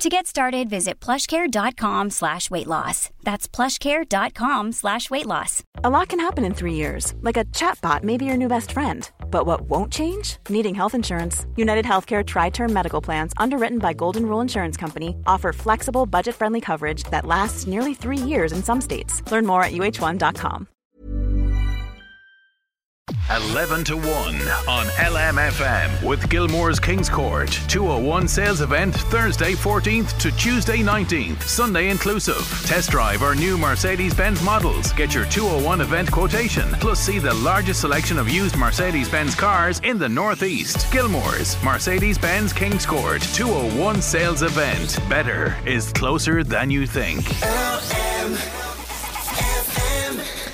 To get started, visit plushcare.com slash weight loss. That's plushcare.com slash weight loss. A lot can happen in three years, like a chatbot may be your new best friend. But what won't change? Needing health insurance. United Healthcare Tri Term Medical Plans, underwritten by Golden Rule Insurance Company, offer flexible, budget friendly coverage that lasts nearly three years in some states. Learn more at uh1.com. 11 to 1 on LMFM with Gilmore's Kings Court 201 sales event Thursday 14th to Tuesday 19th, Sunday inclusive. Test drive our new Mercedes Benz models. Get your 201 event quotation. Plus, see the largest selection of used Mercedes Benz cars in the Northeast. Gilmore's Mercedes Benz Kings Court 201 sales event. Better is closer than you think.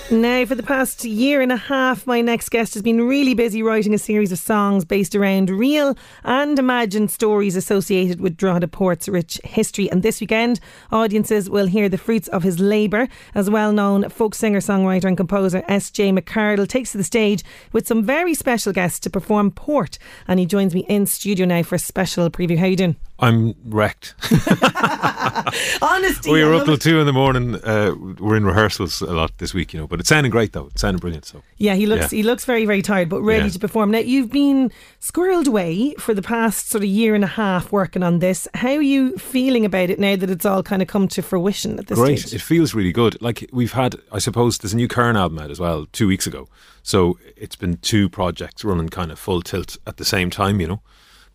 Now, for the past year and a half, my next guest has been really busy writing a series of songs based around real and imagined stories associated with Drogheda Port's rich history. And this weekend, audiences will hear the fruits of his labour as well known folk singer, songwriter, and composer S.J. McArdle takes to the stage with some very special guests to perform Port. And he joins me in studio now for a special preview. How you doing? I'm wrecked. Honesty. we were up till two in the morning. Uh, we're in rehearsals a lot this week, you know, but it's sounding great though. It's sounding brilliant. So Yeah, he looks Yeah. he looks very very tired, but ready Yeah. to perform. Now you've been squirreled away for the past sort of year and a half working on this. How are you feeling about it now that it's all kind of come to fruition at this great. stage? It feels really good. Like we've had, I suppose, there's a new Kern album out as well two weeks ago. So it's been two projects running kind of full tilt at the same time, you know.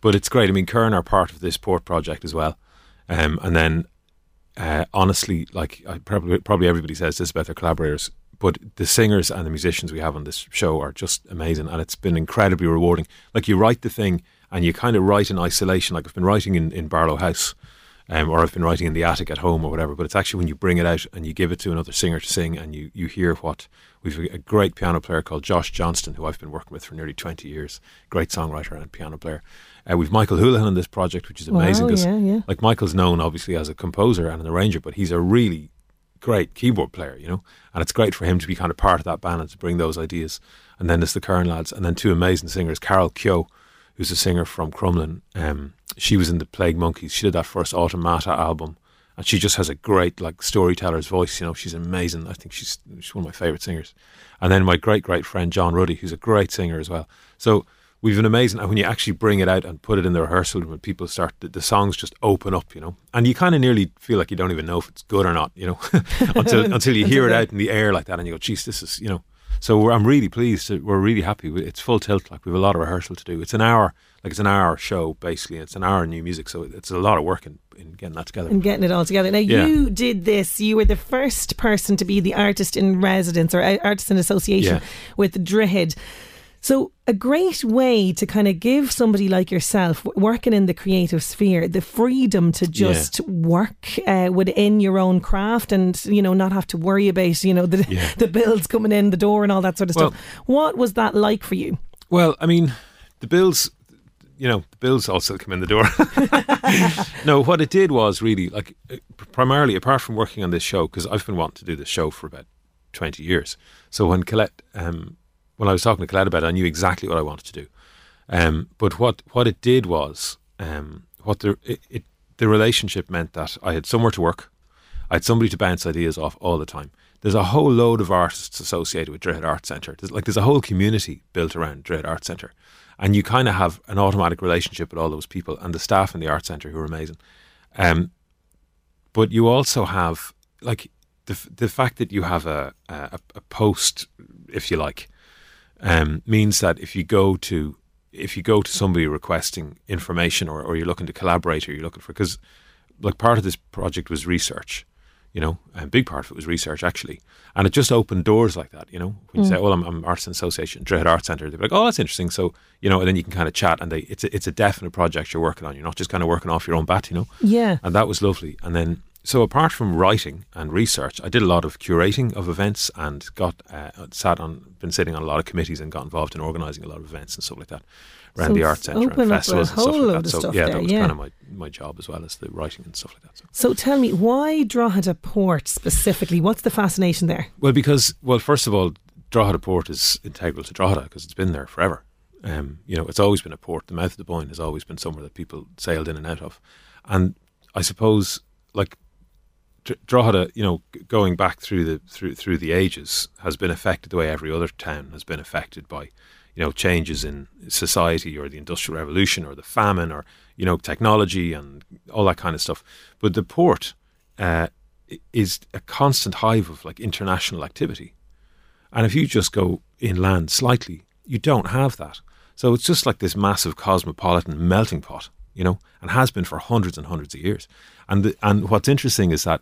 But it's great. I mean, Kern are part of this port project as well. Um, and then, uh, honestly, like I probably probably everybody says this about their collaborators, but the singers and the musicians we have on this show are just amazing, and it's been incredibly rewarding. Like you write the thing, and you kind of write in isolation. Like I've been writing in, in Barlow House, um, or I've been writing in the attic at home or whatever. But it's actually when you bring it out and you give it to another singer to sing, and you you hear what we've a great piano player called Josh Johnston, who I've been working with for nearly twenty years. Great songwriter and piano player. Uh, we've Michael Holohan on this project, which is amazing Wow, because yeah, yeah. like Michael's known obviously as a composer and an arranger, but he's a really great keyboard player, you know, and it's great for him to be kind of part of that band and to bring those ideas. And then there's the Kern lads, and then two amazing singers, Carol Keogh, who's a singer from Crumlin. Um, she was in the Plague Monkeys. She did that first Automata album, and she just has a great like storyteller's voice. You know, she's amazing. I think she's she's one of my favorite singers. And then my great great friend John Ruddy, who's a great singer as well. So. We've been amazing, and when you actually bring it out and put it in the rehearsal room, and people start, the, the songs just open up, you know, and you kind of nearly feel like you don't even know if it's good or not, you know, until until you hear it out in the air like that, and you go, "Geez, this is," you know. So we're, I'm really pleased. We're really happy. It's full tilt. Like we have a lot of rehearsal to do. It's an hour, like it's an hour show basically. It's an hour of new music, so it's a lot of work in, in getting that together. and getting it all together. Now Yeah. you did this. You were the first person to be the artist in residence or artist in association Yeah. with Droichead. So a great way to kind of give somebody like yourself working in the creative sphere the freedom to just work uh, within your own craft and you know not have to worry about you know the Yeah. the bills coming in the door and all that sort of Well- stuff. What was that like for you? Well, I mean, the bills, you know, the bills also come in the door. no, what it did was really like uh, primarily apart from working on this show because I've been wanting to do this show for about twenty years. So when Colette, um, when I was talking to Colette about it, I knew exactly what I wanted to do. Um, but what what it did was um, what the it, it the relationship meant that I had somewhere to work. I had somebody to bounce ideas off all the time. There's a whole load of artists associated with Droichead Art Centre. There's like there's a whole community built around Droichead Art Centre, and you kind of have an automatic relationship with all those people and the staff in the art centre who are amazing. Um, but you also have like the the fact that you have a a, a post, if you like, um, means that if you go to if you go to somebody requesting information or, or you're looking to collaborate or you're looking for because like part of this project was research you know a big part of it was research actually. And it just opened doors like that you know? When you say well I'm, I'm arts and association Droichead Art Centre they're like oh that's interesting. So you know and then you can kind of chat and they it's a, it's a definite project you're working on. You're not just kind of working off your own bat you know? Yeah. and that was lovely. And then so apart from writing and research, I did a lot of curating of events and got uh, sat on, been sitting on a lot of committees and got involved in organising a lot of events and stuff like that around So the arts centre and open up a festivals and stuff like that. So yeah, there, that was yeah. kind of my, my job as well as the writing and stuff like that. So. So tell me, why Drogheda Port specifically? What's the fascination there? Well, because well, first of all, Drogheda Port is integral to Drogheda because it's been there forever. Um, you know, it's always been a port. The mouth of the Boyne has always been somewhere that people sailed in and out of, and I suppose like Drogheda, you know, going back through the through through the ages, has been affected the way every other town has been affected by, you know, changes in society or the industrial revolution or the famine or you know technology and all that kind of stuff. But the port uh, is a constant hive of like international activity, and if you just go inland slightly, you don't have that. So it's just like this massive cosmopolitan melting pot, you know, and has been for hundreds and hundreds of years. And the, and what's interesting is that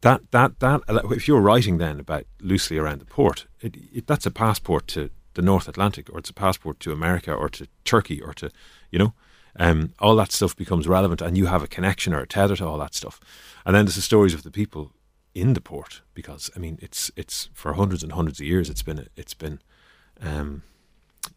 that that that if you're writing then about loosely around the port, it, it, that's a passport to the North Atlantic, or it's a passport to America, or to Turkey, or to you know, um, all that stuff becomes relevant, and you have a connection or a tether to all that stuff. And then there's the stories of the people in the port, because I mean, it's it's for hundreds and hundreds of years, it's been it's been, um,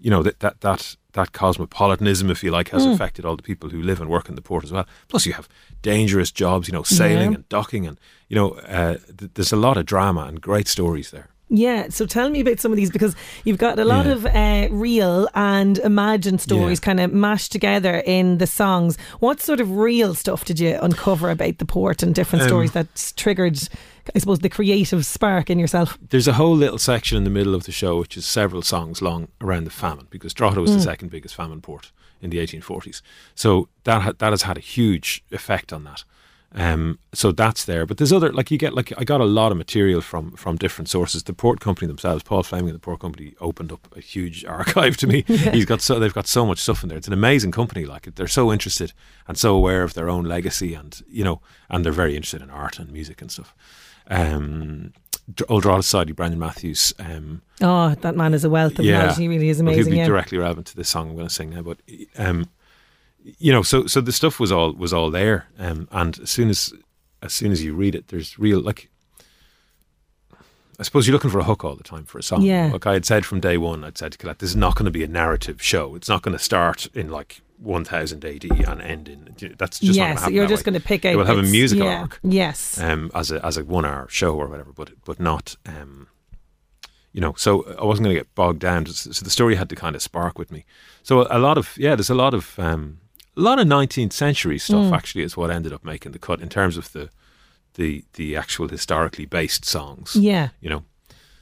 you know, that that that that cosmopolitanism, if you like, has affected all the people who live and work in the port as well. Plus, you have dangerous jobs, you know, sailing Yeah. and docking, and you know, uh, th- there's a lot of drama and great stories there. Yeah, so tell me about some of these because you've got a lot Yeah. of uh, real and imagined stories Yeah. kind of mashed together in the songs. What sort of real stuff did you uncover about the port and different Um, stories that triggered, I suppose, the creative spark in yourself? There's a whole little section in the middle of the show which is several songs long around the famine because Drogheda was the second biggest famine port in the 1840s. So that ha- that has had a huge effect on that. Um, so that's there, but there's other like you get like I got a lot of material from from different sources. The port company themselves, Paul Fleming, and the port company, opened up a huge archive to me. He's got so they've got so much stuff in there. It's an amazing company. Like they're so interested and so aware of their own legacy, and you know, and they're very interested in art and music and stuff. Um, Old Drogheda Society, Brendan Matthews. Um, Oh, that man is a wealth of knowledge. He really is well, amazing. he'll be yeah. directly relevant to the song I'm going to sing now, but um, you know, so so the stuff was all was all there, um, and as soon as as soon as you read it, there's real like. I suppose you're looking for a hook all the time for a song. Yeah. Like I had said from day one, I'd said to Colette, this is not going to be a narrative show. It's not going to start in like 1000 AD and end in. That's just not yes, you're just going to pick out. It will have a musical yeah. arc Yes. um, as a as a one hour show or whatever, but but not um, you know. So I wasn't going to get bogged down. So so the story had to kind of spark with me. So a lot of yeah, there's a lot of um, a lot of 19th century stuff Mm. actually is what ended up making the cut in terms of the the the actual historically based songs. yeah. You know,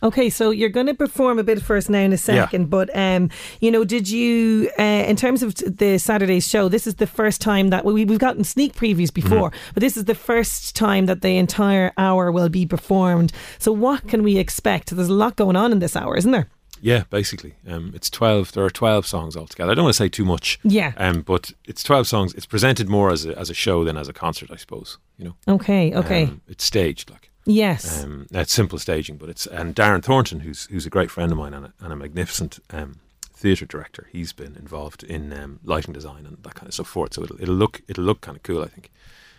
Okay, so you're going to perform a bit first now in a second, but um, you know, did you, uh, in terms of the Saturday's show, this is the first time that we, we've gotten sneak previews before, but this is the first time that the entire hour will be performed. So, what can we expect? There's a lot going on in this hour, isn't there? yeah, basically, um, it's 12. There are 12 songs altogether. I don't want to say too much. Yeah. Um, but it's 12 songs. It's presented more as a, as a show than as a concert, I suppose. You know, Okay, okay, Um, it's staged like. Yes, Um, it's simple staging, but it's and Darren Thornton, who's who's a great friend of mine and a, and a magnificent um, theatre director. He's been involved in um, lighting design and that kind of stuff for it. So it'll, it'll look it'll look kind of cool, I think.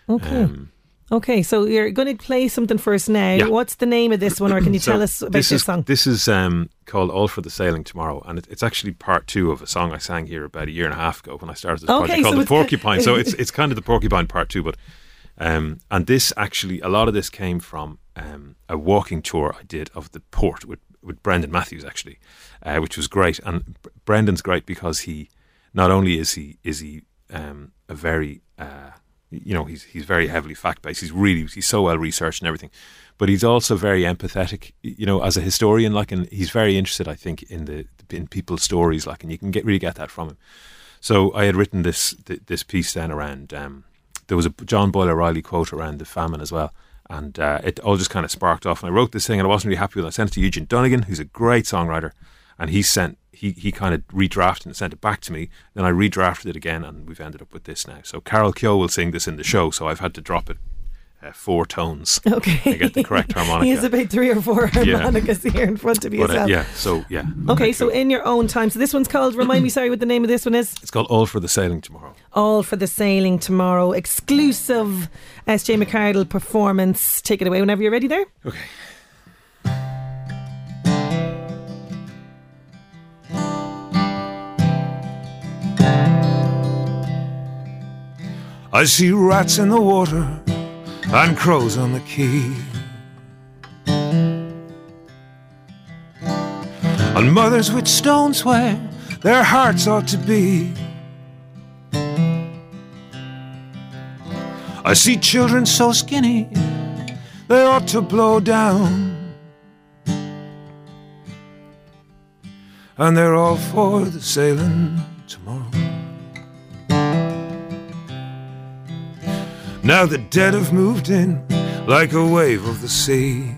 okay, Um, okay. So you're going to play something for us now. Yeah. What's the name of this one, or can you so tell us about this this is, song? This is um, called "All for the Sailing Tomorrow," and it, it's actually part two of a song I sang here about a year and a half ago when I started this Okay, project called so "The Porcupine." so it's it's kind of the Porcupine part two, but um, and this actually a lot of this came from um, a walking tour I did of the port with with Brendan Matthews actually, uh, which was great. And Brendan's great because he not only is he is he um, a very uh, you know he's he's very heavily fact based. He's really he's so well researched and everything, but he's also very empathetic. You know, as a historian, like, and he's very interested, I think, in the in people's stories, like, and you can get really get that from him. So I had written this this piece then around. Um, there was a John Boyle O'Reilly quote around the famine as well, and uh, it all just kind of sparked off. And I wrote this thing, and I wasn't really happy with it. I sent it to Eugene Dunnigan, who's a great songwriter, and he sent he he kind of redrafted and sent it back to me. Then I redrafted it again, and we've ended up with this now. So Carol Keogh will sing this in the show, so I've had to drop it uh, four tones. Okay. You get the correct harmonica. he has about three or four harmonicas here in front of you But uh, yeah, so yeah. Okay, so cool. in your own time. So this one's called, remind me, sorry, what the name of this one is? it's called All for the Sailing tomorrow. All for the Sailing Tomorrow. Exclusive SJ McArdle performance. Take it away whenever you're ready there. Okay. I see rats in the water and crows on the quay. And mothers with stones where their hearts ought to be. I see children so skinny they ought to blow down. And they're all for the sailing tomorrow. Now the dead have moved in like a wave of the sea.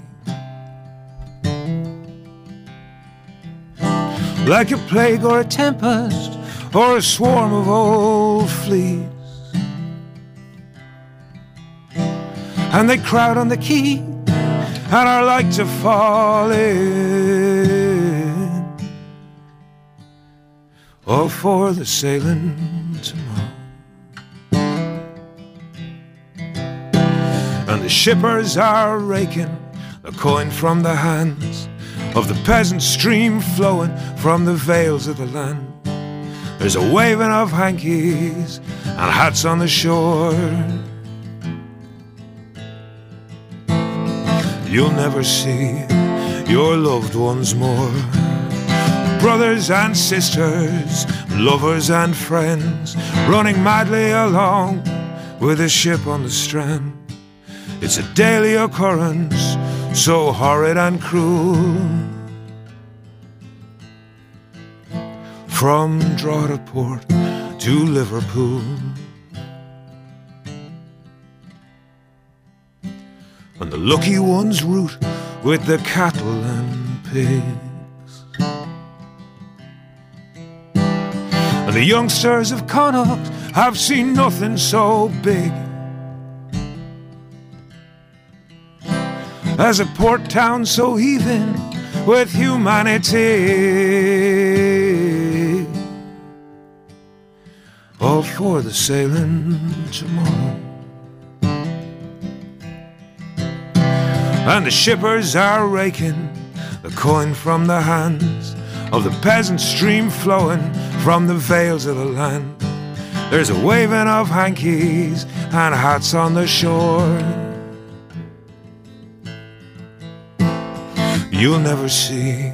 Like a plague or a tempest or a swarm of old fleas. And they crowd on the quay and are like to fall in. All for the sailing tomorrow. The shippers are raking the coin from the hands of the peasant stream flowing from the vales of the land. There's a waving of hankies and hats on the shore. You'll never see your loved ones more. Brothers and sisters, lovers and friends, running madly along with a ship on the strand. It's a daily occurrence, so horrid and cruel. From Drogheda to Liverpool. And the lucky ones root with the cattle and pigs. And the youngsters of Connacht have seen nothing so big. As a port town so heaving with humanity. All for the sailing tomorrow. And the shippers are raking the coin from the hands of the peasant stream flowing from the vales of the land. There's a waving of hankies and hats on the shore. You'll never see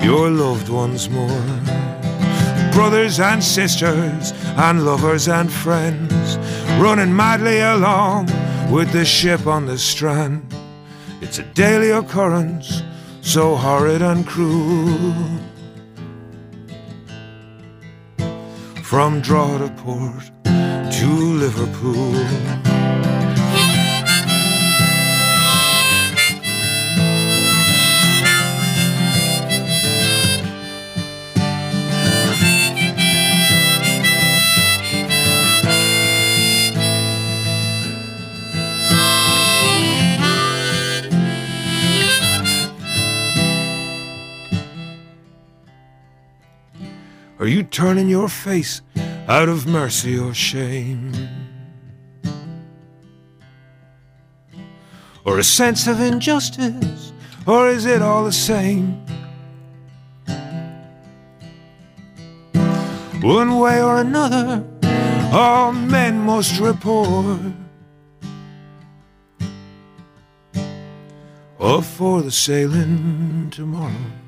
your loved ones more. Brothers and sisters, and lovers and friends, running madly along with the ship on the strand. It's a daily occurrence, so horrid and cruel. From Drogheda Port to Liverpool. Turning your face out of mercy or shame? Or a sense of injustice? Or is it all the same? One way or another, all men must report. Off for the sailing tomorrow.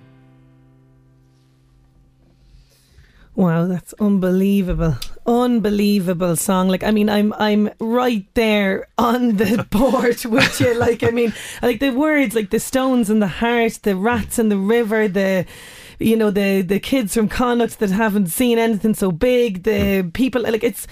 Wow, that's unbelievable. Unbelievable song. Like I mean I'm I'm right there on the board with you. Like I mean like the words like the stones and the heart, the rats and the river, the you know, the the kids from Connacht that haven't seen anything so big, the people like it's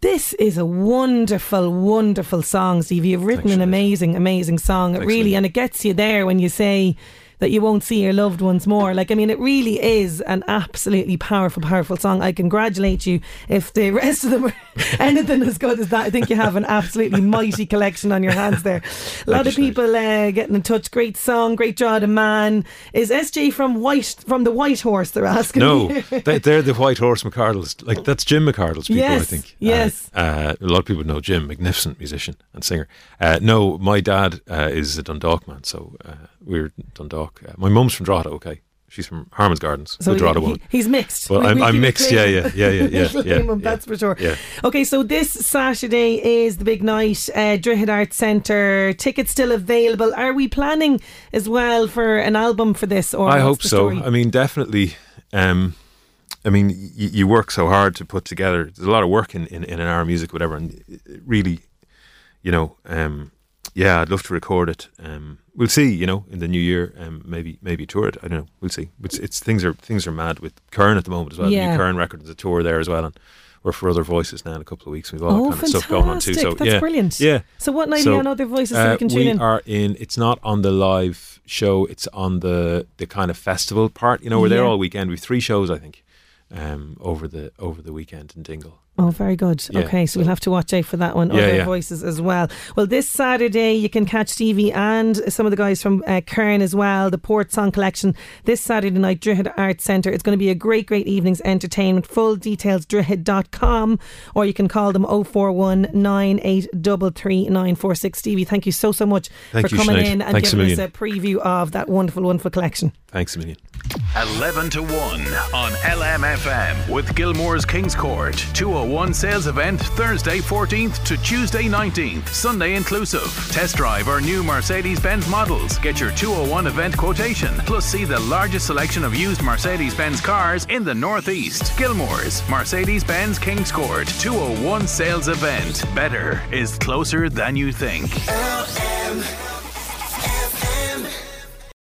this is a wonderful, wonderful song, Stevie. You've written Thanks, an amazing, amazing song. It Thanks, really, and it gets you there when you say that you won't see your loved ones more. Like, I mean, it really is an absolutely powerful, powerful song. I congratulate you if the rest of them are anything as good as that. I think you have an absolutely mighty collection on your hands there. A lot of people uh, getting in touch. Great song, great draw to man. Is SJ from White from the White Horse? They're asking. No, they, they're the White Horse McArdles. Like that's Jim McArdle's people, Yes, I think. yes. Uh, uh, a lot of people know Jim, magnificent musician and singer. Uh, no, my dad uh, is a Dundalk man, so uh, we're Dundalk. Uh, my mum's from Drogheda. Okay, she's from Harmon's Gardens. So good Drogheda he- woman. he's mixed. Well, We- I'm, we I'm mixed. Yeah, yeah, yeah, yeah, yeah. Yeah, him, yeah. that's for sure. Yeah. Okay, so this Saturday is the big night, uh, Drogheda Arts Centre. Tickets still available. Are we planning as well for an album for this? Or I hope so. I mean, definitely. Um, I mean, y- you work so hard to put together. There's a lot of work in, in, in an hour music, whatever, and it really, you know, um, yeah, I'd love to record it. Um, we'll see. You know, in the new year, um, maybe maybe tour it. I don't know. We'll see. It's, it's things are things are mad with Kern at the moment as well. The Yeah. new Kern record is a tour there as well, and we're for other voices now in a couple of weeks. We've all Oh, kind of stuff going on too. So. That's yeah, brilliant. Yeah. So what night So, are you on Other Voices so uh, we can tune we in? are in. It's not on the live show. It's on the the kind of festival part. You know, we're there all weekend. We've three shows, I think, um, over the over the weekend in Dingle. Oh, very good. Yeah, okay, so, we'll have to watch out for that one. Yeah, Other yeah. voices as well. Well, this Saturday you can catch Stevie and some of the guys from uh, Kern as well. The Port Song Collection this Saturday night, Drogheda Arts Centre. It's going to be a great, great evening's entertainment. Full details drogheda.com or you can call them 041 946. Stevie, thank you so so much Thank for you, coming Sinead. in and Thanks giving us a preview of that wonderful, wonderful collection. Thanks a million. 11 to 1 on LMFM with Gilmore's Kings Court. 201 sales event Thursday 14th to Tuesday 19th, Sunday inclusive. Test drive our new Mercedes Benz models. Get your 201 event quotation. Plus, see the largest selection of used Mercedes Benz cars in the Northeast. Gilmore's Mercedes Benz Kings Court 201 sales event. Better is closer than you think.